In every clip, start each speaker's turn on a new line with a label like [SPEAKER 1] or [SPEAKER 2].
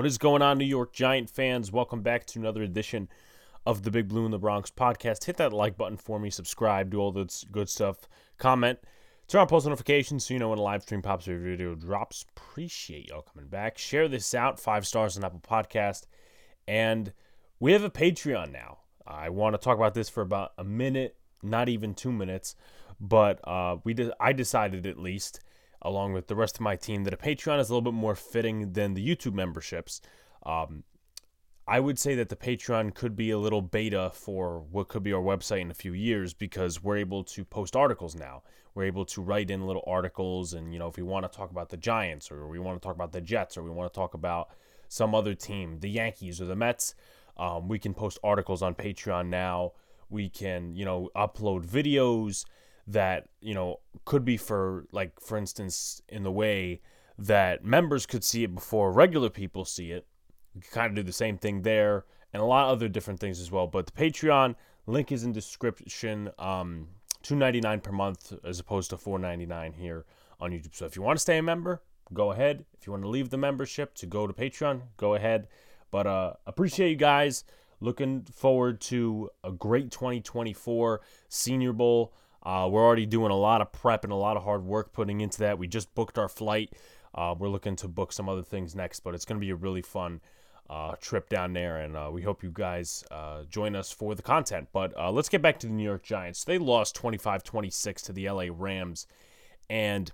[SPEAKER 1] What is going on, New York Giant fans? Welcome back to another edition of the Big Blue in the Bronx podcast. Hit that like button for me, subscribe, do all this good stuff, comment, turn on post notifications so you know when a live stream pops or a video drops. Appreciate y'all coming back. Share this out, five stars on Apple Podcast. And we have a Patreon now. I want to talk about this for about a minute, not even two minutes, but uh, we did, I decided at least along with the rest of my team, that a Patreon is a little bit more fitting than the YouTube memberships. Um, I would say that the Patreon could be a little beta for what could be our website in a few years because we're able to post articles now. We're able to write in little articles, and you know, if we want to talk about the Giants or we want to talk about the Jets or we want to talk about some other team, the Yankees or the Mets, um, we can post articles on Patreon now. We can, you know, upload videos that you know could be for like for instance in the way that members could see it before regular people see it. We kind of do the same thing there and a lot of other different things as well but the patreon link is in description um 299 per month as opposed to 499 here on youtube. So if you want to stay a member go ahead. If you want to leave the membership to go to patreon go ahead. But uh appreciate you guys. Looking forward to a great 2024 senior bowl uh, we're already doing a lot of prep and a lot of hard work putting into that. We just booked our flight. Uh, we're looking to book some other things next, but it's going to be a really fun uh, trip down there, and uh, we hope you guys uh, join us for the content. But uh, let's get back to the New York Giants. They lost 25 26 to the LA Rams, and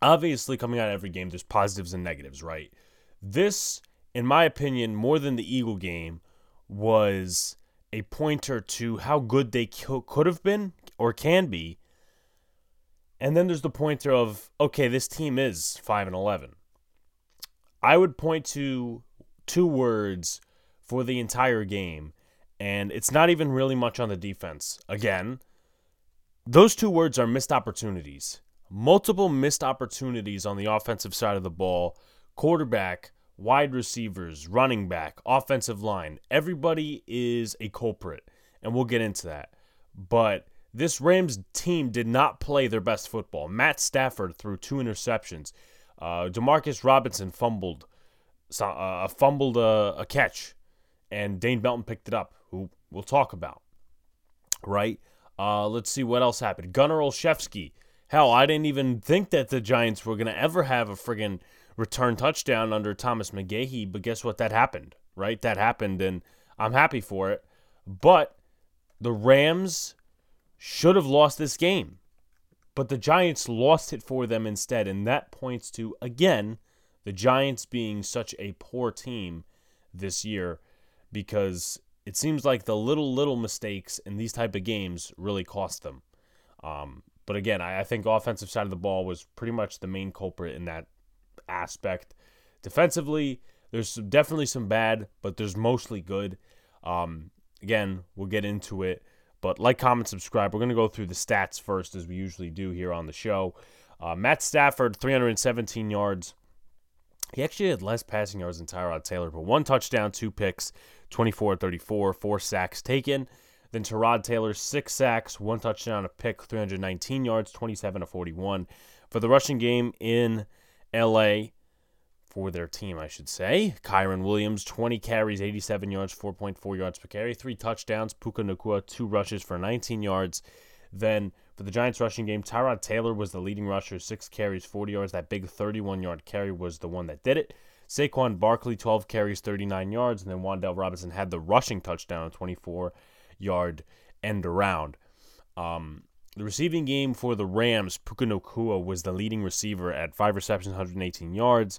[SPEAKER 1] obviously, coming out of every game, there's positives and negatives, right? This, in my opinion, more than the Eagle game, was a pointer to how good they could have been or can be. And then there's the pointer of okay, this team is 5 and 11. I would point to two words for the entire game, and it's not even really much on the defense. Again, those two words are missed opportunities. Multiple missed opportunities on the offensive side of the ball. Quarterback, wide receivers, running back, offensive line. Everybody is a culprit, and we'll get into that. But this Rams team did not play their best football. Matt Stafford threw two interceptions. Uh, Demarcus Robinson fumbled, uh, fumbled a, a, catch, and Dane Belton picked it up, who we'll talk about. Right? Uh, let's see what else happened. Gunnar Olszewski. Hell, I didn't even think that the Giants were going to ever have a friggin' return touchdown under Thomas McGaughey, but guess what? That happened, right? That happened, and I'm happy for it. But the Rams should have lost this game. But the Giants lost it for them instead. And that points to, again, the Giants being such a poor team this year because it seems like the little, little mistakes in these type of games really cost them. Um, but again, I, I think offensive side of the ball was pretty much the main culprit in that aspect. Defensively, there's definitely some bad, but there's mostly good. Um, again, we'll get into it. But like, comment, subscribe. We're going to go through the stats first, as we usually do here on the show. Uh, Matt Stafford, 317 yards. He actually had less passing yards than Tyrod Taylor, but one touchdown, two picks, 24 34, four sacks taken. Then Tyrod Taylor, six sacks, one touchdown, a pick, 319 yards, 27 to 41. For the rushing game in LA, for their team, I should say. Kyren Williams, 20 carries, 87 yards, 4.4 yards per carry, three touchdowns. Puka Nacua, two rushes for 19 yards. Then for the Giants rushing game, Tyrod Taylor was the leading rusher, six carries, 40 yards. That big 31 yard carry was the one that did it. Saquon Barkley, 12 carries, 39 yards. And then Wan'Dale Robinson had the rushing touchdown, 24 yard end around. Um, the receiving game for the Rams, Puka Nacua was the leading receiver at five receptions, 118 yards.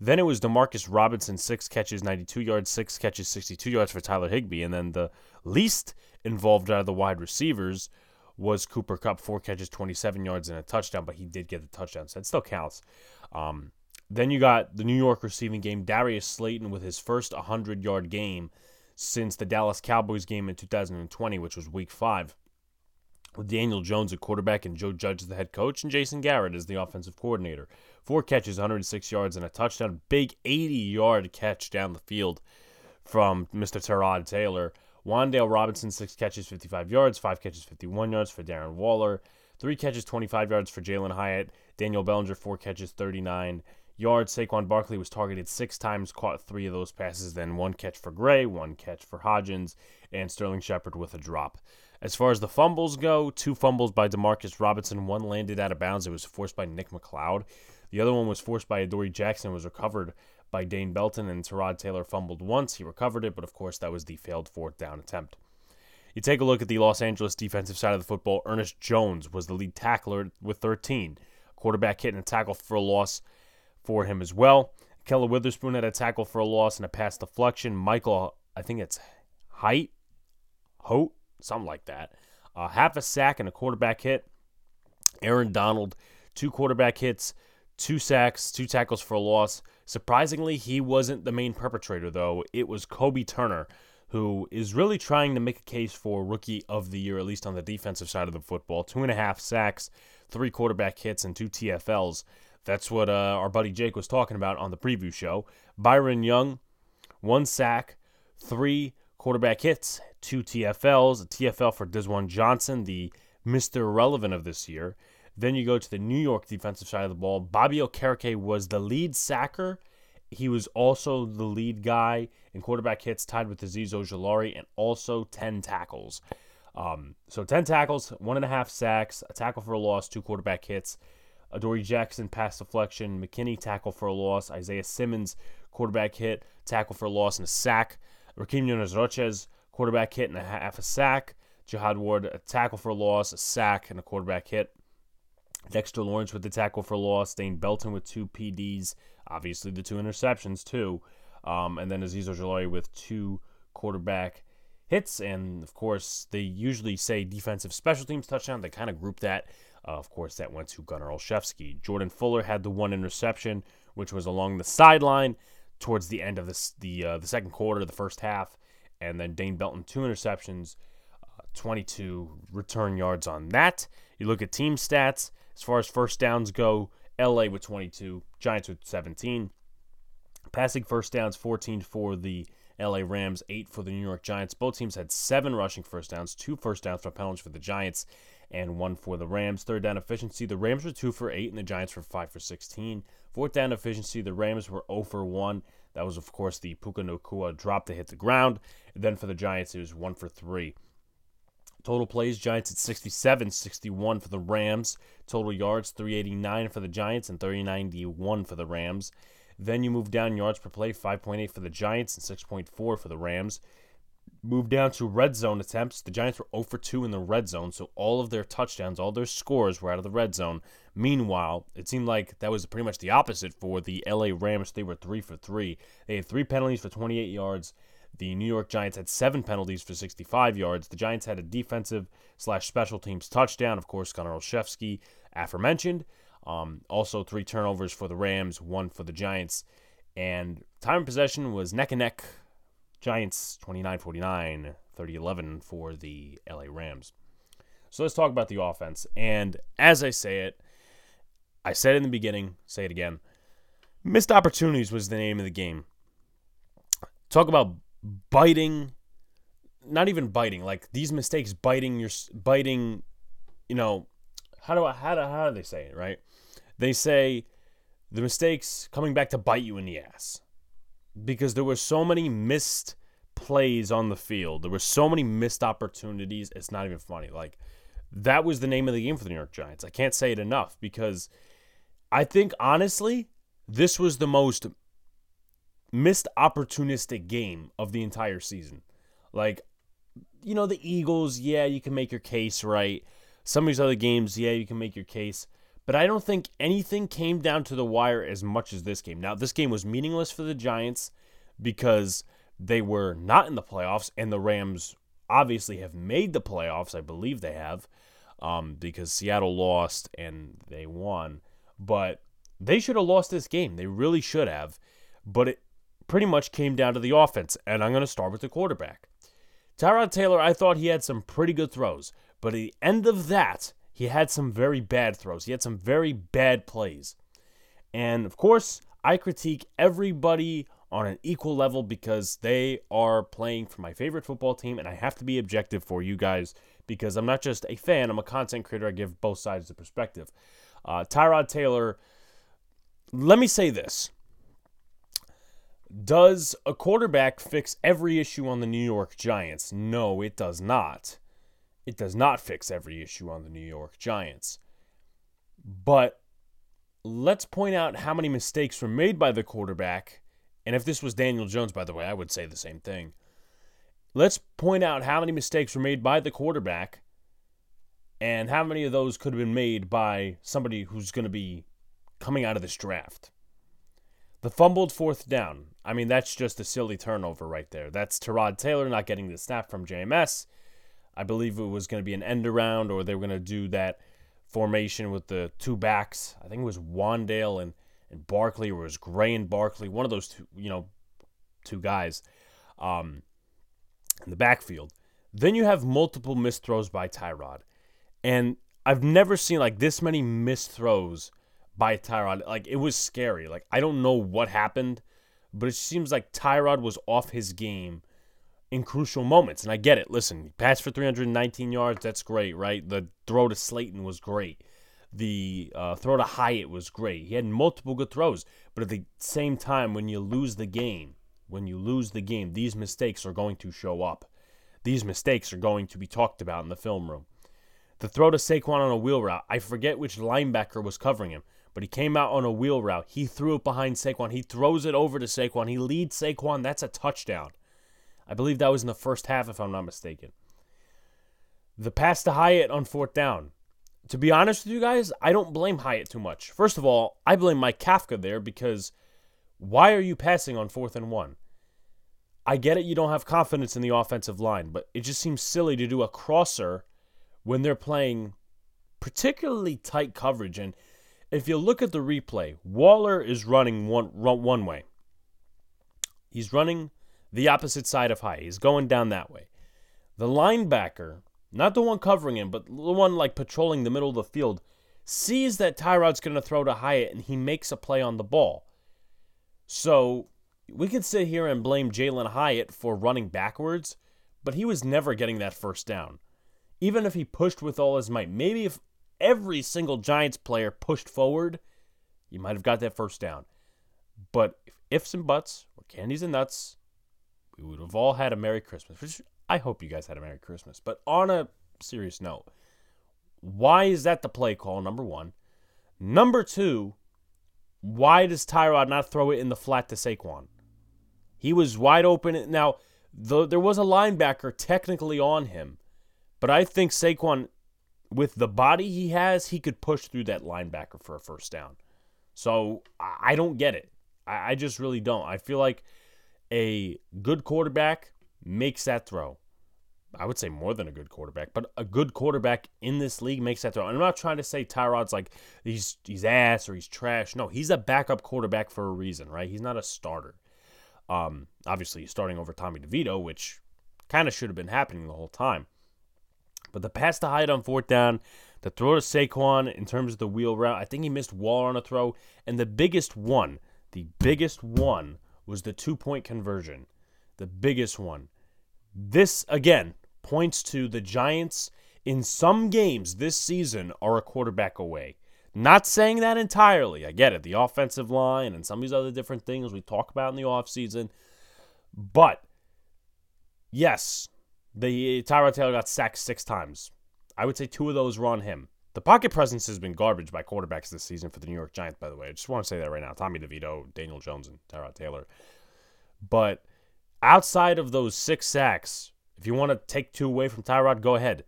[SPEAKER 1] Then it was Demarcus Robinson, six catches, 92 yards, six catches, 62 yards for Tyler Higbee. And then the least involved out of the wide receivers was Cooper Kupp, four catches, 27 yards, and a touchdown, but he did get the touchdown, so it still counts. Um, then you got the New York receiving game, Darius Slayton with his first 100 yard game since the Dallas Cowboys game in 2020, which was week five. With Daniel Jones at quarterback and Joe Judge as the head coach, and Jason Garrett as the offensive coordinator. Four catches, 106 yards, and a touchdown. Big 80 yard catch down the field from Mr. Tyrod Taylor. Wan'Dale Robinson, six catches, 55 yards, five catches, 51 yards for Darren Waller, three catches, 25 yards for Jalin Hyatt. Daniel Bellinger, four catches, 39 yards. Saquon Barkley was targeted six times, caught three of those passes, then one catch for Gray, one catch for Hodgins, and Sterling Shepard with a drop. As far as the fumbles go, two fumbles by Demarcus Robinson. One landed out of bounds. It was forced by Nick McCloud. The other one was forced by Adoree Jackson. was recovered by Dane Belton, and Tyrod Taylor fumbled once. He recovered it, but of course, that was the failed fourth down attempt. You take a look at the Los Angeles defensive side of the football. Ernest Jones was the lead tackler with 13. Quarterback hit and a tackle for a loss for him as well. Keller Witherspoon had a tackle for a loss and a pass deflection. Michael, I think it's Height, Hote, something like that. Uh, half a sack and a quarterback hit. Aaron Donald, two quarterback hits, two sacks, two tackles for a loss. Surprisingly, he wasn't the main perpetrator, though. It was Kobie Turner, who is really trying to make a case for rookie of the year, at least on the defensive side of the football. Two and a half sacks, three quarterback hits, and two TFLs. That's what uh, our buddy Jake was talking about on the preview show. Byron Young, one sack, three quarterback hits, two TFLs, a TFL for Desjuan Johnson, the Mr. Relevant of this year. Then you go to the New York defensive side of the ball. Bobby Okereke was the lead sacker. He was also the lead guy in quarterback hits, tied with Azeez Ojulari, and also 10 tackles. Um, so 10 tackles, one and a half sacks, a tackle for a loss, two quarterback hits. Adoree Jackson pass deflection, McKinney tackle for a loss, Isaiah Simmons quarterback hit, tackle for a loss and a sack. Rakeem Nuñez-Roches quarterback hit and a half a sack. Jihad Ward a tackle for loss, a sack, and a quarterback hit. Dexter Lawrence with the tackle for loss. Dane Belton with two PDs. Obviously the two interceptions too. Um, and then Azeez Ojulari with two quarterback hits. And of course, they usually say defensive special teams touchdown. They kind of group that. Uh, of course, that went to Gunnar Olszewski. Jordan Fuller had the one interception, which was along the sideline towards the end of this, the uh, the second quarter, the first half, and then Dane Belton two interceptions, uh, 22 return yards on that. You look at team stats as far as first downs go. LA with 22, Giants with 17. Passing first downs 14 for the LA Rams, 8 for the New York Giants. Both teams had 7 rushing first downs, 2 first downs for penalties for the Giants, and 1 for the Rams. Third down efficiency, the Rams were 2 for 8 and the Giants were 5 for 16. Fourth down efficiency, the Rams were 0 for 1. That was, of course, the Puka Nacua drop to hit the ground. And then for the Giants, it was 1 for 3. Total plays, Giants at 67, 61 for the Rams. Total yards, 389 for the Giants and 391 for the Rams. Then you move down yards per play, 5.8 for the Giants and 6.4 for the Rams. Move down to red zone attempts. The Giants were 0 for 2 in the red zone, so all of their touchdowns, all their scores were out of the red zone. Meanwhile, it seemed like that was pretty much the opposite for the LA Rams. They were 3 for 3. They had three penalties for 28 yards. The New York Giants had seven penalties for 65 yards. The Giants had a defensive slash special teams touchdown. Of course, Gunnar Olszewski, aforementioned. Um, also, three turnovers for the Rams, one for the Giants. And time of possession was neck and neck. Giants 29 49, 30 11 for the LA Rams. So let's talk about the offense. And as I say it, I said in the beginning, say it again. Missed opportunities was the name of the game. Talk about biting, not even biting, like these mistakes biting your biting, you know, how do I how do how do they say it, right? They say the mistakes coming back to bite you in the ass because there were so many missed plays on the field. There were so many missed opportunities. It's not even funny. Like that was the name of the game for the New York Giants. I can't say it enough because I think honestly, this was the most missed opportunistic game of the entire season. Like you know the Eagles, yeah, you can make your case, right? Some of these other games, yeah, you can make your case. But I don't think anything came down to the wire as much as this game. Now, this game was meaningless for the Giants because they were not in the playoffs, and the Rams obviously have made the playoffs. I believe they have um, because Seattle lost and they won. But they should have lost this game. They really should have. But it pretty much came down to the offense, and I'm going to start with the quarterback. Tyrod Taylor, I thought he had some pretty good throws, but at the end of that, he had some very bad throws. He had some very bad plays. And of course, I critique everybody on an equal level because they are playing for my favorite football team, and I have to be objective for you guys because I'm not just a fan, I'm a content creator. I give both sides the perspective. Uh, Tyrod Taylor, let me say this. Does a quarterback fix every issue on the New York Giants? No, it does not. It does not fix every issue on the New York Giants. But let's point out how many mistakes were made by the quarterback. And if this was Daniel Jones, by the way, I would say the same thing. Let's point out how many mistakes were made by the quarterback and how many of those could have been made by somebody who's going to be coming out of this draft. The fumbled fourth down. I mean, that's just a silly turnover right there. That's Tyrod Taylor not getting the snap from JMS. I believe it was going to be an end around, or they were going to do that formation with the two backs. I think it was Wan'Dale and, and Barkley, or it was Gray and Barkley, one of those two, you know, two guys um, in the backfield. Then you have multiple missed throws by Tyrod. And I've never seen like this many missed throws by Tyrod. Like it was scary. Like I don't know what happened, but it seems like Tyrod was off his game in crucial moments. And I get it. Listen, he passed for 319 yards. That's great, right? The throw to Slayton was great. The uh, throw to Hyatt was great. He had multiple good throws. But at the same time, when you lose the game, when you lose the game, these mistakes are going to show up. These mistakes are going to be talked about in the film room. The throw to Saquon on a wheel route, I forget which linebacker was covering him, but he came out on a wheel route. He threw it behind Saquon. He throws it over to Saquon. He leads Saquon. That's a touchdown. I believe that was in the first half, if I'm not mistaken. The pass to Hyatt on fourth down. To be honest with you guys, I don't blame Hyatt too much. First of all, I blame Mike Kafka there because why are you passing on fourth and one? I get it, you don't have confidence in the offensive line, but it just seems silly to do a crosser when they're playing particularly tight coverage. And if you look at the replay, Waller is running one, one way. He's running the opposite side of high. He's going down that way. The linebacker, not the one covering him, but the one like patrolling the middle of the field, sees that Tyrod's going to throw to Hyatt and he makes a play on the ball. So we can sit here and blame Jalin Hyatt for running backwards, but he was never getting that first down. Even if he pushed with all his might, maybe if every single Giants player pushed forward, you might have got that first down. But ifs and buts were candies and nuts, we would have all had a Merry Christmas. Which I hope you guys had a Merry Christmas. But on a serious note, why is that the play call? Number one. Number two, why does Tyrod not throw it in the flat to Saquon? He was wide open. Now, the, there was a linebacker technically on him, but I think Saquon, with the body he has, he could push through that linebacker for a first down. So I don't get it. I just really don't. I feel like a good quarterback makes that throw. I would say more than a good quarterback, but a good quarterback in this league makes that throw. And I'm not trying to say Tyrod's like he's he's ass or he's trash. No, he's a backup quarterback for a reason, right? He's not a starter. Um, obviously, he's starting over Tommy DeVito, which kind of should have been happening the whole time. But the pass to Hyatt on fourth down, the throw to Saquon in terms of the wheel route, I think he missed Waller on a throw. And the biggest one, the biggest one was the two point conversion. The biggest one. This, again, points to the Giants in some games this season are a quarterback away. Not saying that entirely. I get it. The offensive line and some of these other different things we talk about in the offseason. But yes, the Tyrod Taylor got sacked six times. I would say two of those were on him. The pocket presence has been garbage by quarterbacks this season for the New York Giants, by the way. I just want to say that right now. Tommy DeVito, Daniel Jones, and Tyrod Taylor. But outside of those six sacks, if you want to take two away from Tyrod, go ahead.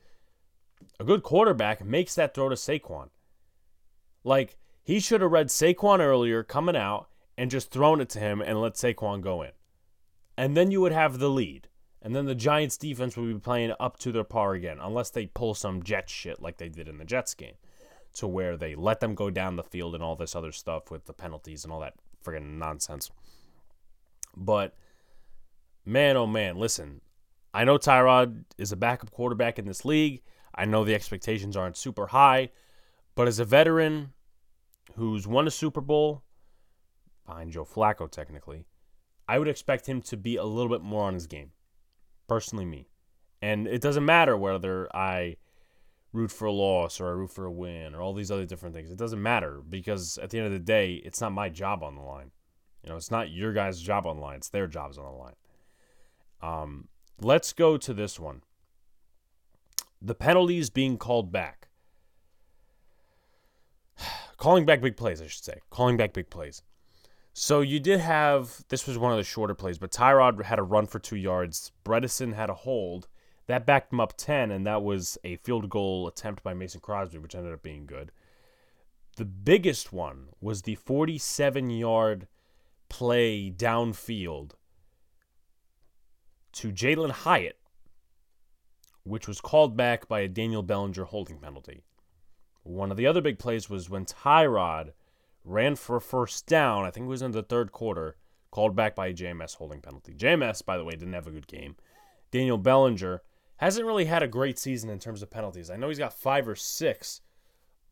[SPEAKER 1] A good quarterback makes that throw to Saquon. Like, he should have read Saquon earlier coming out and just thrown it to him and let Saquon go in. And then you would have the lead. And then the Giants defense will be playing up to their par again, unless they pull some Jet shit like they did in the Jets game, to where they let them go down the field and all this other stuff with the penalties and all that friggin' nonsense. But man, oh man, listen, I know Tyrod is a backup quarterback in this league. I know the expectations aren't super high, but as a veteran who's won a Super Bowl behind Joe Flacco, technically, I would expect him to be a little bit more on his game personally me. And it doesn't matter whether I root for a loss or I root for a win or all these other different things. It doesn't matter because at the end of the day, it's not my job on the line. You know, it's not your guys' job on the line. It's their jobs on the line. Um, let's go to this one. The penalties being called back. Calling back big plays, I should say. Calling back big plays. So you did have this was one of the shorter plays, but Tyrod had a run for two yards. Bredeson had a hold that backed him up ten, and that was a field goal attempt by Mason Crosby, which ended up being good. The biggest one was the 47 yard play downfield to Jalin Hyatt, which was called back by a Daniel Bellinger holding penalty. One of the other big plays was when Tyrod ran for first down. I think it was in the third quarter, called back by a JMS holding penalty. JMS, by the way, didn't have a good game. Daniel Bellinger hasn't really had a great season in terms of penalties. I know he's got five or six,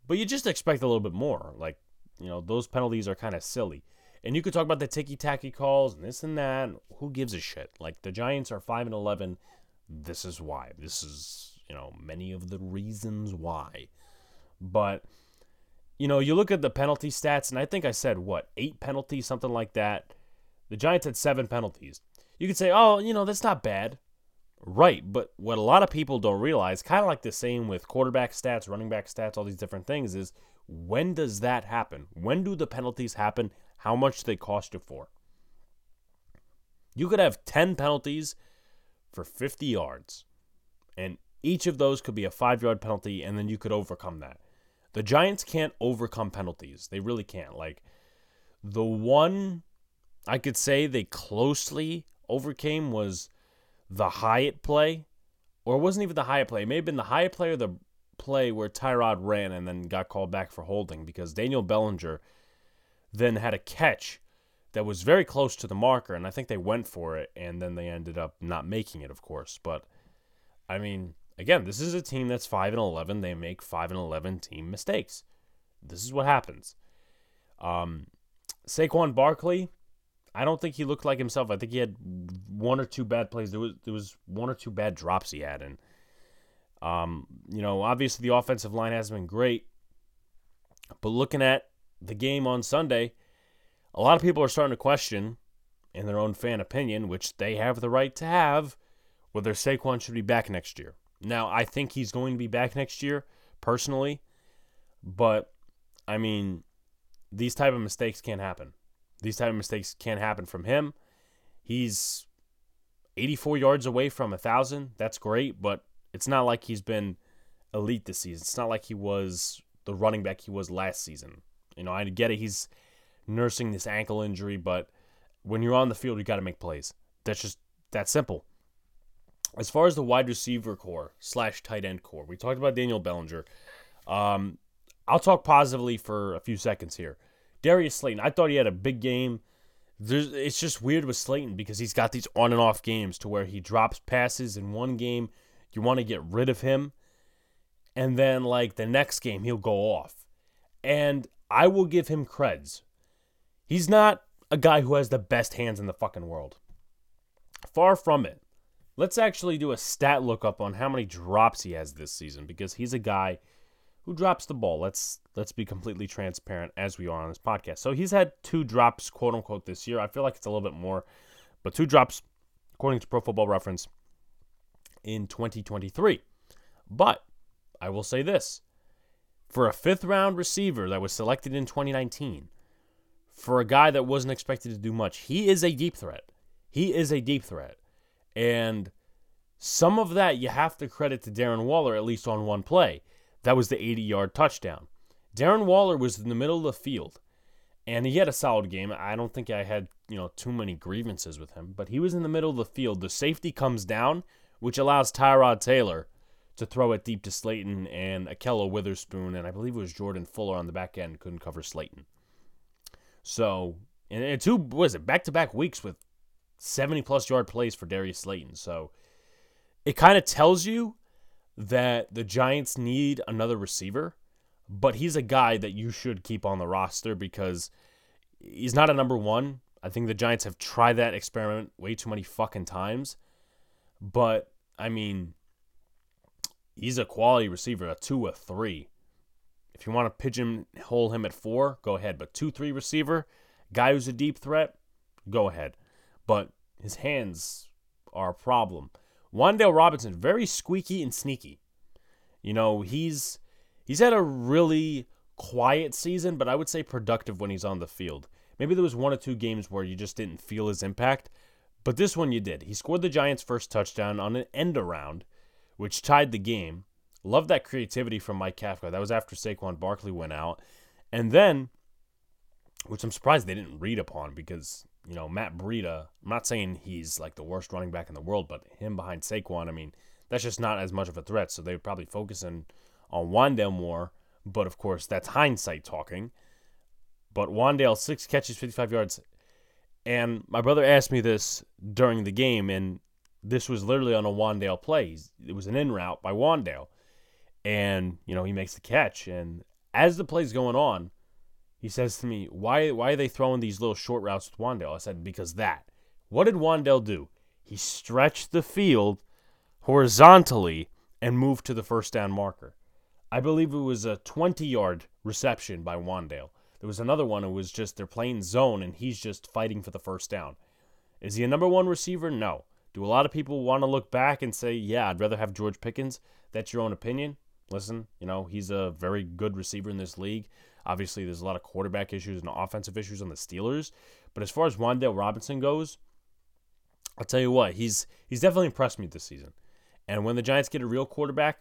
[SPEAKER 1] but you just expect a little bit more. Like, you know, those penalties are kind of silly. And you could talk about the ticky tacky calls and this and that. And who gives a shit? Like the Giants are five and eleven. This is why. This is you know many of the reasons why. But you know, you look at the penalty stats, and I think I said what eight penalties, something like that. The Giants had seven penalties. You could say, oh, you know, that's not bad. Right, but what a lot of people don't realize, kind of like the same with quarterback stats, running back stats, all these different things, is when does that happen? When do the penalties happen? How much do they cost you for? You could have 10 penalties for 50 yards, and each of those could be a five yard penalty, and then you could overcome that. The Giants can't overcome penalties. They really can't. Like the one I could say they closely overcame was the Hyatt play, or it wasn't even the Hyatt play. It may have been the Hyatt play or the play where Tyrod ran and then got called back for holding because Daniel Bellinger then had a catch that was very close to the marker, and I think they went for it, and then they ended up not making it, of course. But I mean, Again, this is a team that's 5 and 11. They make 5 and 11 team mistakes. This is what happens. Um, Saquon Barkley, I don't think he looked like himself. I think he had one or two bad plays. There was there was one or two bad drops he had, and um, you know, obviously the offensive line hasn't been great. But looking at the game on Sunday, a lot of people are starting to question, in their own fan opinion, which they have the right to have, whether Saquon should be back next year. Now, I think he's going to be back next year, personally, but I mean, these type of mistakes can't happen. These type of mistakes can't happen from him. He's 84 yards away from a thousand. That's great, but it's not like he's been elite this season. It's not like he was the running back he was last season. You know, I get it. He's nursing this ankle injury, but when you're on the field, you got to make plays. That's just that simple as far as the wide receiver corps slash tight end corps, we talked about Daniel Bellinger. Um, I'll talk positively for a few seconds here. Darius Slayton, I thought he had a big game. There's, it's just weird with Slayton because he's got these on and off games to where he drops passes in one game. You want to get rid of him. And then, like, the next game, he'll go off. And I will give him creds. He's not a guy who has the best hands in the fucking world. Far from it. Let's actually do a stat lookup on how many drops he has this season because he's a guy who drops the ball. Let's let's be completely transparent as we are on this podcast. So he's had two drops, quote unquote, this year. I feel like it's a little bit more, but two drops, according to Pro Football Reference, in 2023. But I will say this: for a fifth round receiver that was selected in 2019, for a guy that wasn't expected to do much, he is a deep threat. He is a deep threat. And some of that you have to credit to Darren Waller, at least on one play. That was the 80 yard touchdown. Darren Waller was in the middle of the field, and he had a solid game. I don't think I had you know too many grievances with him, but he was in the middle of the field. The safety comes down, which allows Tyrod Taylor to throw it deep to Slayton and Ahkello Witherspoon, and I believe it was Jordan Fuller on the back end couldn't cover Slayton. So, and two was it back to back weeks with 70 plus yard plays for Darius Slayton. So it kind of tells you that the Giants need another receiver, but he's a guy that you should keep on the roster because he's not a number one. I think the Giants have tried that experiment way too many fucking times. But, I mean, he's a quality receiver, a two, a three. If you want to pigeonhole him at four, go ahead. But two, three receiver, guy who's a deep threat, go ahead. But his hands are a problem. Wan'Dale Robinson, very squeaky and sneaky. You know, he's he's had a really quiet season, but I would say productive when he's on the field. Maybe there was one or two games where you just didn't feel his impact, but this one you did. He scored the Giants' first touchdown on an end around, which tied the game. Love that creativity from Mike Kafka. That was after Saquon Barkley went out. And then, which I'm surprised they didn't read upon because, you know, Matt Breida, I'm not saying he's like the worst running back in the world, but him behind Saquon, I mean, that's just not as much of a threat. So they would probably focus on, on Wan'Dale more. But of course, that's hindsight talking. But Wan'Dale, six catches, 55 yards. And my brother asked me this during the game, and this was literally on a Wan'Dale play. It was an in route by Wan'Dale and you know he makes the catch. And as the play's going on, he says to me, "Why why are they throwing these little short routes with Wan'Dale?" I said, "Because that." What did Wan'Dale do? He stretched the field horizontally and moved to the first down marker. I believe it was a 20 yard reception by Wan'Dale. There was another one who was just they're playing zone and he's just fighting for the first down. Is he a number one receiver? No. Do a lot of people want to look back and say, yeah, I'd rather have George Pickens? That's your own opinion listen, you know, he's a very good receiver in this league. Obviously, there's a lot of quarterback issues and offensive issues on the Steelers. But as far as Wan'Dale Robinson goes, I'll tell you what, he's he's definitely impressed me this season. And when the Giants get a real quarterback,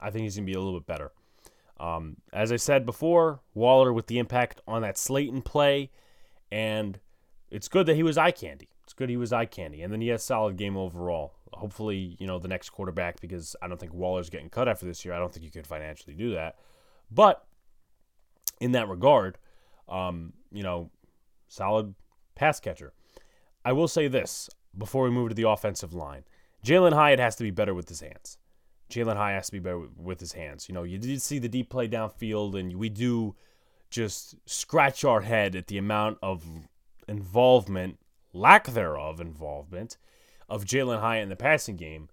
[SPEAKER 1] I think he's going to be a little bit better. Um, as I said before, Waller with the impact on that Slayton play, and it's good that he was eye candy. It's good he was eye candy, and then he had a solid game overall hopefully, you know, the next quarterback because I don't think Waller's getting cut after this year. I don't think you could financially do that. But in that regard, um, you know, solid pass catcher. I will say this before we move to the offensive line. Jalin Hyatt has to be better with his hands. Jalin Hyatt has to be better with his hands. You know, you did see the deep play downfield, and we do just scratch our head at the amount of involvement, lack thereof involvement, of Jalin Hyatt in the passing game.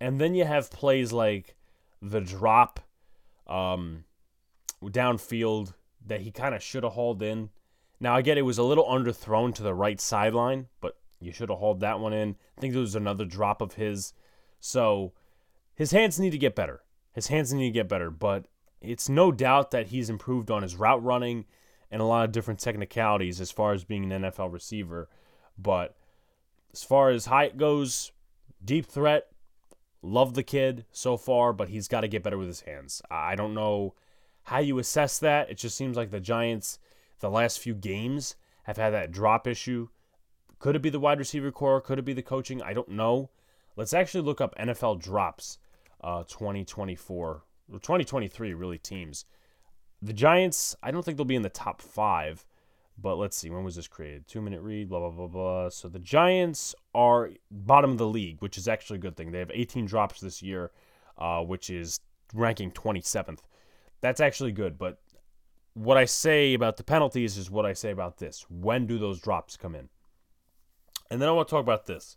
[SPEAKER 1] And then you have plays like the drop um, downfield that he kind of should have hauled in. Now, I get it was a little underthrown to the right sideline, but you should have hauled that one in. I think there was another drop of his. So his hands need to get better. His hands need to get better, but it's no doubt that he's improved on his route running and a lot of different technicalities as far as being an NFL receiver. But as far as height goes, deep threat. Love the kid so far, but he's got to get better with his hands. I don't know how you assess that. It just seems like the Giants, the last few games, have had that drop issue. Could it be the wide receiver corps? Could it be the coaching? I don't know. Let's actually look up NFL drops uh, 2024, 2023, really, teams. The Giants, I don't think they'll be in the top five. But let's see, when was this created? Two minute read, blah, blah, blah, blah. So the Giants are bottom of the league, which is actually a good thing. They have 18 drops this year, uh, which is ranking 27th. That's actually good. But what I say about the penalties is what I say about this. When do those drops come in? And then I want to talk about this.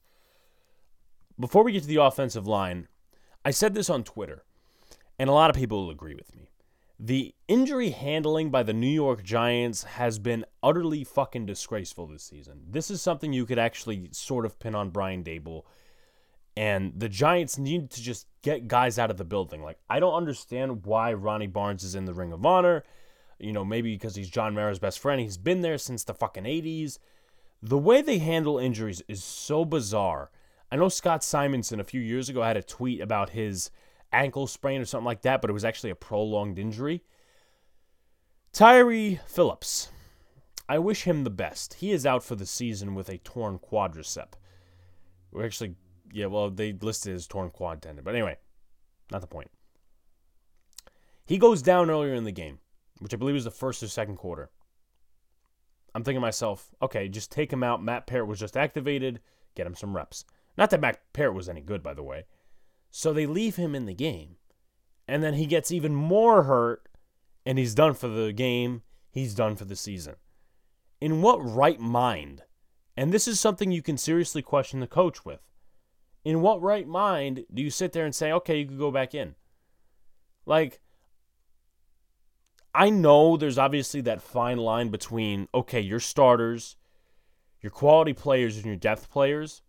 [SPEAKER 1] Before we get to the offensive line, I said this on Twitter, and a lot of people will agree with me. The injury handling by the New York Giants has been utterly fucking disgraceful this season. This is something you could actually sort of pin on Brian Daboll. And the Giants need to just get guys out of the building. Like, I don't understand why Ronnie Barnes is in the Ring of Honor. You know, maybe because he's John Mara's best friend. He's been there since the fucking 80s. The way they handle injuries is so bizarre. I know Scott Simonson a few years ago had a tweet about his ankle sprain or something like that, but it was actually a prolonged injury. Tyre Phillips. I wish him the best. He is out for the season with a torn quadricep. We're actually, yeah, well, they listed as torn quad tendon. But anyway, not the point. He goes down earlier in the game, which I believe was the first or second quarter. I'm thinking to myself, okay, just take him out. Matt Peart was just activated. Get him some reps. Not that Matt Peart was any good, by the way. So they leave him in the game. And then he gets even more hurt and he's done for the game. He's done for the season. In what right mind? And this is something you can seriously question the coach with. In what right mind do you sit there and say, okay, you could go back in? Like, I know there's obviously that fine line between, okay, your starters, your quality players, and your depth players.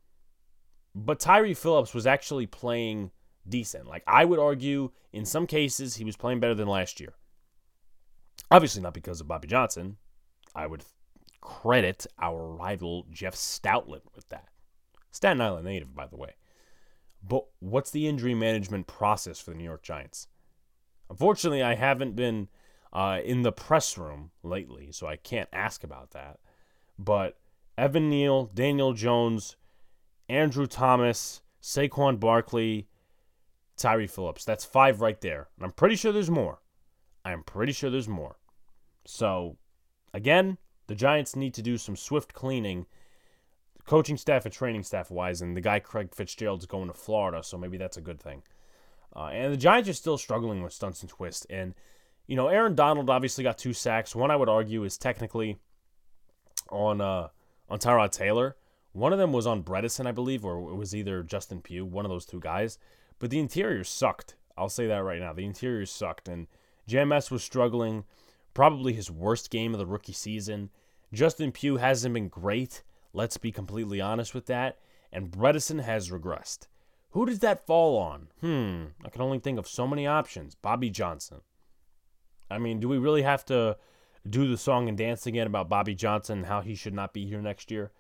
[SPEAKER 1] But Tyre Phillips was actually playing decent. Like, I would argue in some cases he was playing better than last year. Obviously, not because of Bobby Johnson. I would credit our rival Jeff Stoutland with that. Staten Island native, by the way. But what's the injury management process for the New York Giants? Unfortunately, I haven't been uh, in the press room lately, so I can't ask about that. But Evan Neal, Daniel Jones, Andrew Thomas, Saquon Barkley, Tyre Phillips. That's five right there. And I'm pretty sure there's more. I'm pretty sure there's more. So, again, the Giants need to do some swift cleaning, coaching staff and training staff wise. And the guy Craig Fitzgerald's going to Florida, so maybe that's a good thing. Uh, and the Giants are still struggling with stunts and twists. And, you know, Aaron Donald obviously got two sacks. One I would argue is technically on uh, on Tyrod Taylor. One of them was on Bredeson, I believe, or it was either Justin Pugh, one of those two guys. But the interior sucked. I'll say that right now. The interior sucked. And JMS was struggling probably his worst game of the rookie season. Justin Pugh hasn't been great. Let's be completely honest with that. And Bredeson has regressed. Who does that fall on? Hmm, I can only think of so many options. Bobby Johnson. I mean, do we really have to do the song and dance again about Bobby Johnson and how he should not be here next year?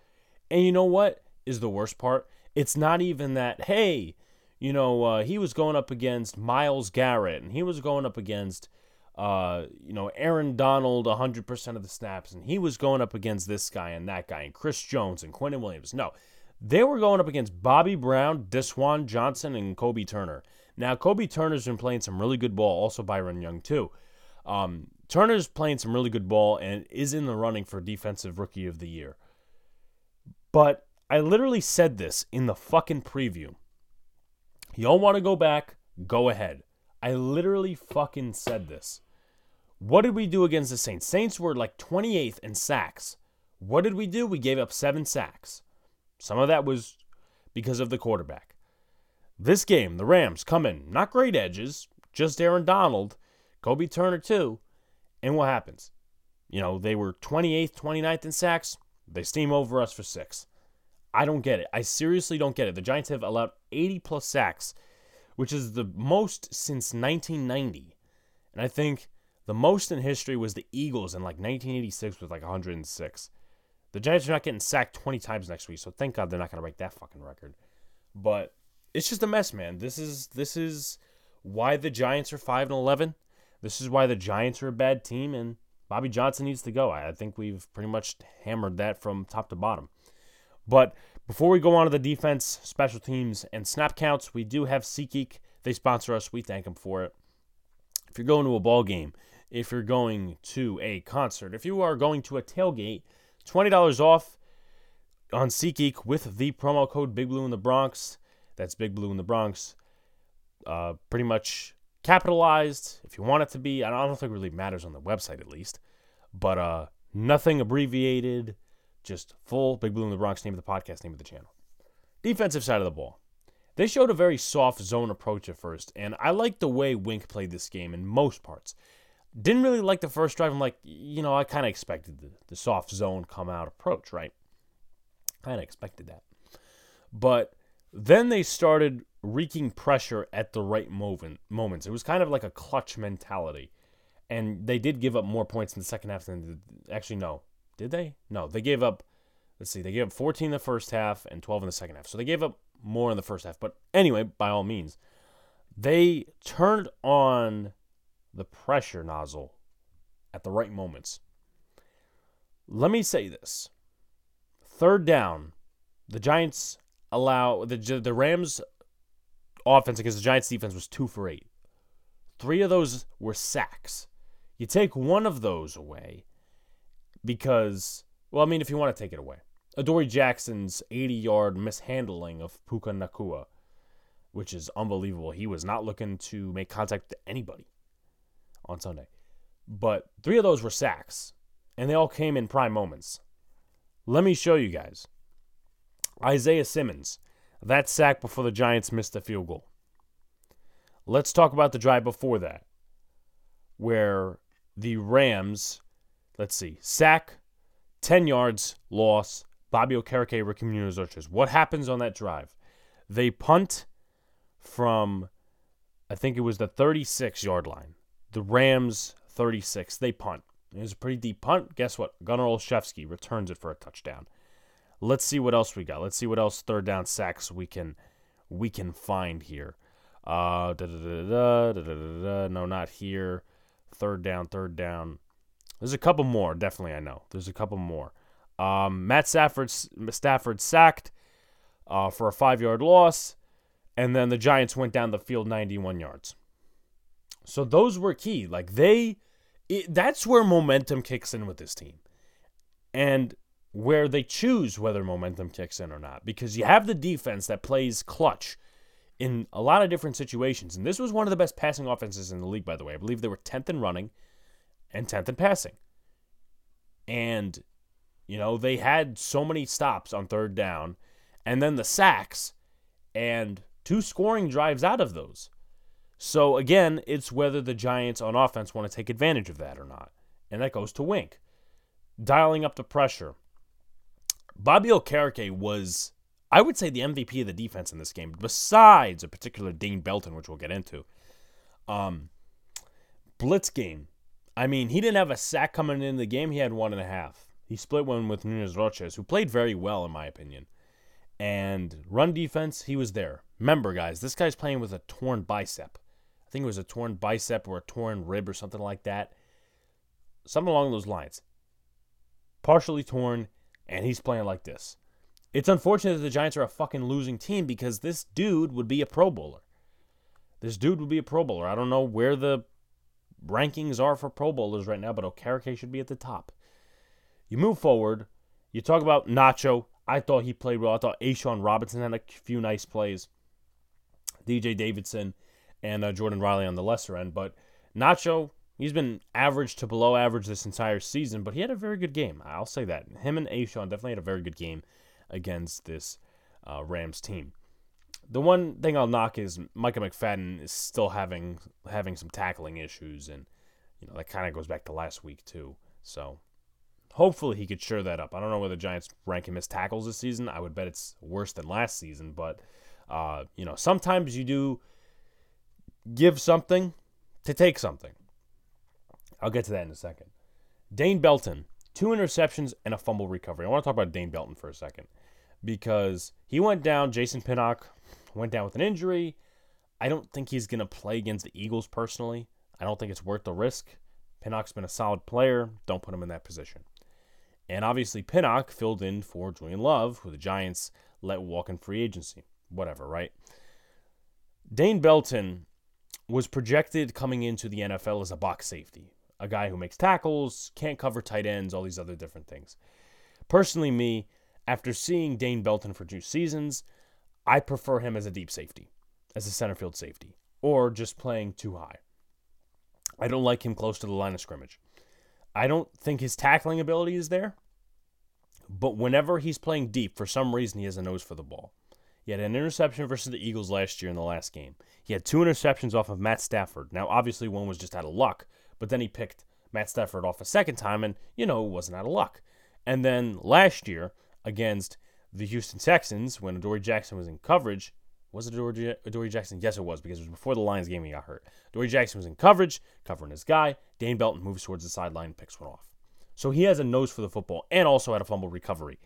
[SPEAKER 1] And you know what is the worst part? It's not even that, hey, you know, uh, he was going up against Myles Garrett and he was going up against uh, you know, Aaron Donald 100% of the snaps, and he was going up against this guy and that guy, and Chris Jones and Quinnen Williams. No, they were going up against Bobby Brown, Desjuan Johnson, and Kobie Turner. Now, Kobie Turner's been playing some really good ball, also Byron Young, too. Um, Turner's playing some really good ball and is in the running for Defensive Rookie of the Year. But I literally said this in the fucking preview. Y'all want to go back? Go ahead. I literally fucking said this. What did we do against the Saints? Saints were like 28th in sacks. What did we do? We gave up seven sacks. Some of that was because of the quarterback. This game, the Rams come in, not great edges, just Aaron Donald, Kobie Turner too. And what happens? You know, they were 28th, 29th in sacks. They steam over us for six. I don't get it. I seriously don't get it. The Giants have allowed 80 plus sacks which is the most since 1990. And I think the most in history was the Eagles in like 1986 with like 106. The Giants are not getting sacked 20 times next week, so thank God they're not going to break that fucking record. But it's just a mess, man. This is this is why the Giants are 5 and 11. This is why the Giants are a bad team and Bobby Johnson needs to go. I think we've pretty much hammered that from top to bottom. But before we go on to the defense, special teams, and snap counts, we do have SeatGeek. They sponsor us. We thank them for it. If you're going to a ball game, if you're going to a concert, if you are going to a tailgate, $20 off on SeatGeek with the promo code Big Blue in the Bronx. That's Big Blue in the Bronx. Uh, pretty much capitalized if you want it to be. I don't think it really matters on the website at least, but uh, nothing abbreviated. Just full Big Blue in the Bronx name of the podcast, name of the channel. Defensive side of the ball. They showed a very soft zone approach at first, and I liked the way Wink played this game in most parts. Didn't really like the first drive. I'm like, you know, I kind of expected the, the soft zone come out approach, right? Kind of expected that. But then they started wreaking pressure at the right moment, moments. It was kind of like a clutch mentality. And they did give up more points in the second half than actually no. Did they? No, they gave up. Let's see, they gave up 14 in the first half and 12 in the second half. So they gave up more in the first half. But anyway, by all means, they turned on the pressure nozzle at the right moments. Let me say this: third down, the Giants allow the the Rams offense against the Giants defense was two for eight. Three of those were sacks. You take one of those away, because, well, I mean, if you want to take it away, Adoree Jackson's 80 yard mishandling of Puka Nacua, which is unbelievable. He was not looking to make contact with anybody on Sunday. But three of those were sacks, and they all came in prime moments. Let me show you guys. Isaiah Simmons, that sack before the Giants missed a field goal. Let's talk about the drive before that, where the Rams, let's see, sack, 10 yards, loss, Bobby Okereke, Rakeem Nuñez-Roches. What happens on that drive? They punt from, I think it was the 36 yard line. The Rams 36. They punt. It was a pretty deep punt. Guess what? Gunnar Olszewski returns it for a touchdown. Let's see what else we got. Let's see what else third down sacks we can we can find here. Uh, no, not here. Third down, third down. There's a couple more. Definitely, I know. There's a couple more. Um, Matt Stafford, Stafford sacked uh, for a five yard loss, and then the Giants went down the field 91 yards. So those were key. Like they, it, that's where momentum kicks in with this team, and where they choose whether momentum kicks in or not. Because you have the defense that plays clutch in a lot of different situations, and this was one of the best passing offenses in the league. By the way, I believe they were 10th in running and 10th in passing, and you know they had so many stops on third down, and then the sacks, and two scoring drives out of those. So again, it's whether the Giants on offense want to take advantage of that or not. And that goes to Wink. Dialing up the pressure. Bobby Okereke was, I would say, the MVP of the defense in this game, besides a particular Dane Belton, which we'll get into. Um, blitz game. I mean, he didn't have a sack coming in the game. He had one and a half. He split one with Nuñez-Roches, who played very well, in my opinion. And run defense, he was there. Remember, guys, this guy's playing with a torn bicep I think it was a torn bicep or a torn rib or something like that. Something along those lines. Partially torn, and he's playing like this. It's unfortunate that the Giants are a fucking losing team because this dude would be a Pro Bowler. This dude would be a Pro Bowler. I don't know where the rankings are for Pro Bowlers right now, but Okereke should be at the top. You move forward. You talk about Nacho. I thought he played well. I thought A'Shawn Robinson had a few nice plays. DJ Davidson and uh, Jordon Riley on the lesser end. But Nacho, he's been average to below average this entire season, but he had a very good game. I'll say that. Him and A'Shawn definitely had a very good game against this uh, Rams team. The one thing I'll knock is Micah McFadden is still having having some tackling issues, and you know that kind of goes back to last week too. So hopefully he could shore that up. I don't know whether the Giants rank him as tackles this season. I would bet it's worse than last season, but uh, you know sometimes you do give something to take something. I'll get to that in a second. Dane Belton, two interceptions and a fumble recovery. I want to talk about Dane Belton for a second because he went down. Jason Pinnock went down with an injury. I don't think he's going to play against the Eagles personally. I don't think it's worth the risk. Pinnock's been a solid player. Don't put him in that position. And obviously, Pinnock filled in for Julian Love, who the Giants let walk in free agency. Whatever, right? Dane Belton was projected coming into the NFL as a box safety, a guy who makes tackles, can't cover tight ends, all these other different things. Personally, me, after seeing Dane Belton for two seasons, I prefer him as a deep safety, as a center field safety, or just playing too high. I don't like him close to the line of scrimmage. I don't think his tackling ability is there, but whenever he's playing deep, for some reason, he has a nose for the ball. He had an interception versus the Eagles last year in the last game. He had two interceptions off of Matt Stafford. Now, obviously, one was just out of luck, but then he picked Matt Stafford off a second time, and, you know, it wasn't out of luck. And then last year against the Houston Texans, when Adoree Jackson was in coverage, was it Adoree, Adoree Jackson? Yes, it was, because it was before the Lions game he got hurt. Adoree Jackson was in coverage, covering his guy. Dane Belton moves towards the sideline picks one off. So he has a nose for the football and also had a fumble recovery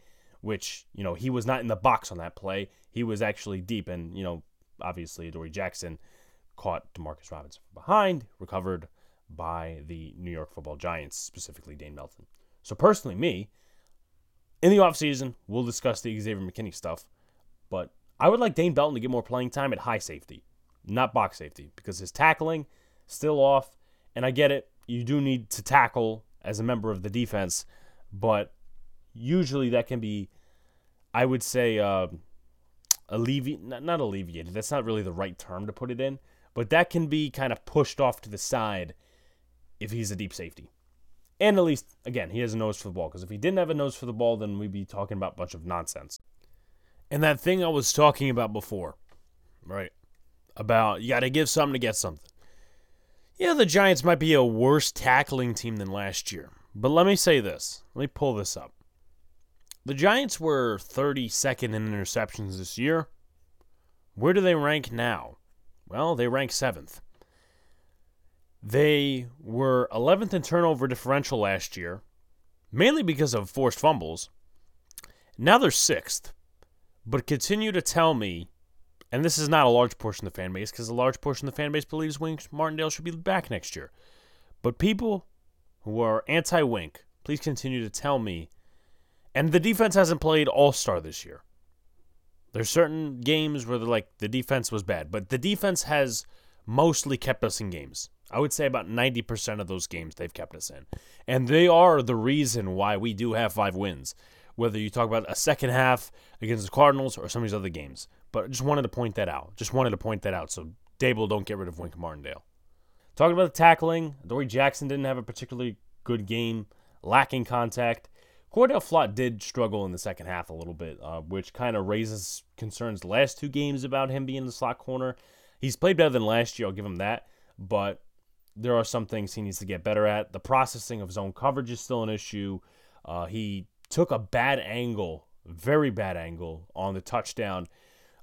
[SPEAKER 1] which, you know, he was not in the box on that play. He was actually deep. And, you know, obviously, Dory Jackson caught Demarcus Robinson from behind, recovered by the New York football giants, specifically Dane Belton. So, personally, me, in the offseason, we'll discuss the Xavier McKinney stuff, but I would like Dane Belton to get more playing time at high safety, not box safety, because his tackling still off. And I get it. You do need to tackle as a member of the defense, but usually that can be, I would say, uh, alleviate not, not alleviated. That's not really the right term to put it in, but that can be kind of pushed off to the side if he's a deep safety. And at least, again, he has a nose for the ball. Because if he didn't have a nose for the ball, then we'd be talking about a bunch of nonsense. And that thing I was talking about before, right? about you got to give something to get something. Yeah, the Giants might be a worse tackling team than last year. But let me say this. Let me pull this up. The Giants were 32nd in interceptions this year. Where do they rank now? Well, they rank 7th. They were 11th in turnover differential last year, mainly because of forced fumbles. Now they're 6th. But continue to tell me, and this is not a large portion of the fan base, because a large portion of the fan base believes Wink Martindale should be back next year. But people who are anti Wink, please continue to tell me. And the defense hasn't played all star this year. There's certain games where like the defense was bad, but the defense has mostly kept us in games. I would say about 90% of those games they've kept us in. And they are the reason why we do have five wins. Whether you talk about a second half against the Cardinals or some of these other games. But I just wanted to point that out. Just wanted to point that out so Daboll don't get rid of Wink Martindale. Talking about the tackling, Dory Jackson didn't have a particularly good game, lacking contact. Cor'Dale Flott did struggle in the second half a little bit, uh, which kind of raises concerns the last two games about him being the slot corner. He's played better than last year, I'll give him that, but there are some things he needs to get better at. The processing of zone coverage is still an issue. Uh, he took a bad angle, very bad angle, on the touchdown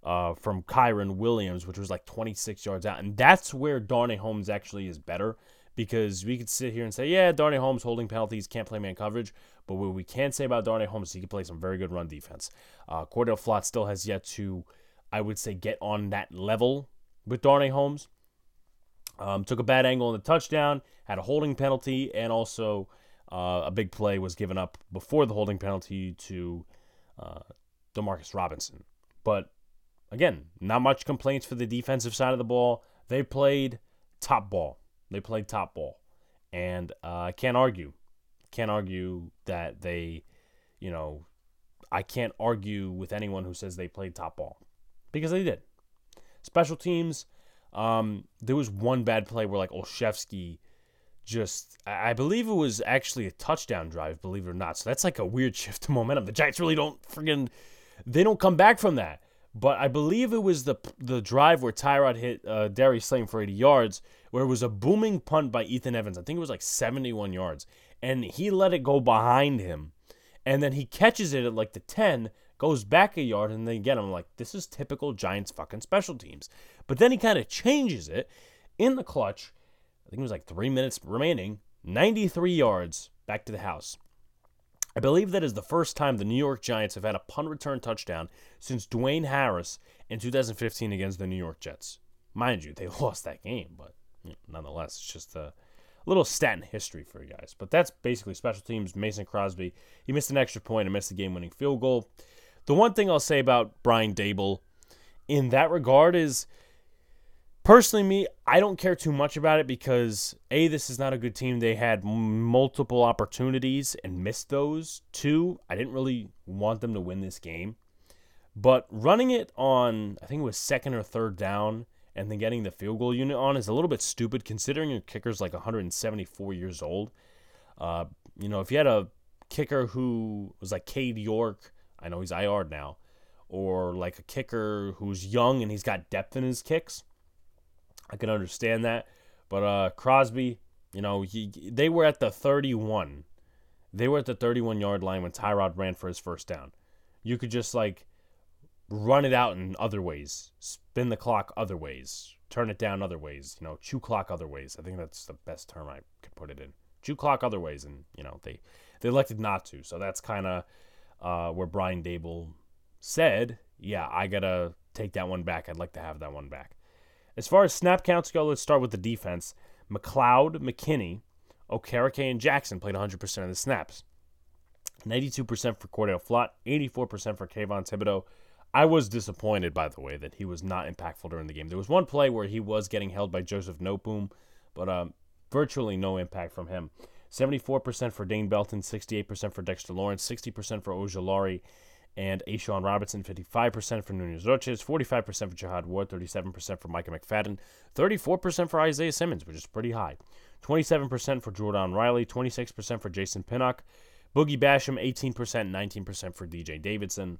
[SPEAKER 1] uh, from Kyren Williams, which was like 26 yards out. And that's where Darnay Holmes actually is better because we could sit here and say, yeah, Darnay Holmes holding penalties, can't play man coverage. But what we can say about Darnay Holmes is he can play some very good run defense. Uh, Cor'Dale Flott still has yet to, I would say, get on that level with Darnay Holmes. Um, took a bad angle on the touchdown, had a holding penalty, and also uh, a big play was given up before the holding penalty to uh, Demarcus Robinson. But again, not much complaints for the defensive side of the ball. They played top ball. They played top ball, and uh, I can't argue. Can't argue that they, you know, I can't argue with anyone who says they played top ball because they did. Special teams. Um, there was one bad play where like Olszewski just I believe it was actually a touchdown drive, believe it or not. So that's like a weird shift of momentum. The Giants really don't friggin' they don't come back from that. But I believe it was the the drive where Tyrod hit uh, Darius Slayton for 80 yards, where it was a booming punt by Ethan Evans. I think it was like 71 yards, and he let it go behind him, and then he catches it at like the 10, goes back a yard, and then again I'm like, this is typical Giants fucking special teams. But then he kind of changes it in the clutch. I think it was like three minutes remaining, 93 yards back to the house. I believe that is the first time the New York Giants have had a punt return touchdown since Dwayne Harris in 2015 against the New York Jets. Mind you, they lost that game, but nonetheless, it's just a little stat in history for you guys. But that's basically special teams. Mason Crosby, he missed an extra point and missed the game winning field goal. The one thing I'll say about Brian Daboll in that regard is Personally, me, I don't care too much about it because A, this is not a good team. They had multiple opportunities and missed those. Two, I didn't really want them to win this game. But running it on, I think it was second or third down, and then getting the field goal unit on is a little bit stupid considering your kicker's like 174 years old. Uh, you know, if you had a kicker who was like Cade York, I know he's IR now, or like a kicker who's young and he's got depth in his kicks I can understand that. But uh, Crosby, you know, he they were at the 31. They were at the 31 yard line when Tyrod ran for his first down. You could just like run it out in other ways, spin the clock other ways, turn it down other ways, you know, chew clock other ways. I think that's the best term I could put it in. Chew clock other ways, and you know they they elected not to. So that's kind of uh, where Brian Daboll said, "Yeah, I gotta take that one back. I'd like to have that one back." As far as snap counts go, let's start with the defense. McLeod, McKinney, Okereke, and Jackson played 100% of the snaps. 92% for Cor'Dale Flott, 84% for Kayvon Thibodeaux. I was disappointed, by the way, that he was not impactful during the game. There was one play where he was getting held by Joseph Noteboom, but um, virtually no impact from him. 74% for Dane Belton, 68% for Dexter Lawrence, 60% for Ojulari, and A'Shawn Robinson, 55% for Nuñez-Roches, 45% for Jihad Ward, 37% for Micah McFadden, 34% for Isaiah Simmons, which is pretty high, 27% for Jordon Riley, 26% for Jason Pinnock, Boogie Basham, 18%, 19% for DJ Davidson.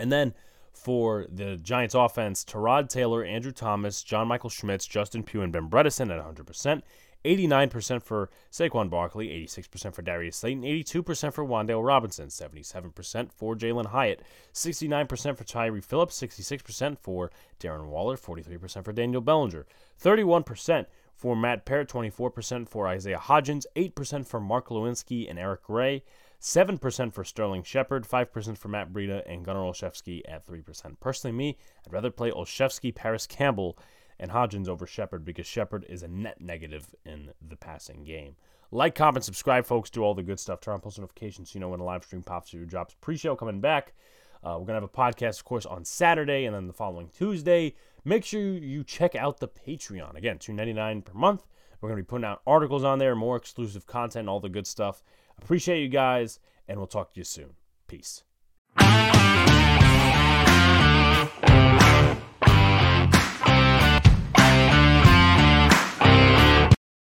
[SPEAKER 1] And then for the Giants offense, Tyrod Taylor, Andrew Thomas, John Michael Schmitz, Justin Pugh, and Ben Bredeson at 100%. 89% for Saquon Barkley, 86% for Darius Slayton, 82% for Wan'Dale Robinson, 77% for Jalin Hyatt, 69% for Tyre Phillips, 66% for Darren Waller, 43% for Daniel Bellinger, 31% for Matt Peart, 24% for Isaiah Hodgins, 8% for Mark Lewinsky and Eric Gray, 7% for Sterling Shepard, 5% for Matt Breida, and Gunnar Olszewski at 3%. Personally, me, I'd rather play Olszewski, Parris Campbell, and Hodgins over Shepard because Shepard is a net negative in the passing game. Like, comment, subscribe, folks. Do all the good stuff. Turn on post notifications so you know when a live stream pops or drops. Pre-show coming back. Uh, we're gonna have a podcast, of course, on Saturday and then the following Tuesday. Make sure you check out the Patreon. Again, two ninety nine per month. We're gonna be putting out articles on there, more exclusive content, all the good stuff. Appreciate you guys, and we'll talk to you soon. Peace.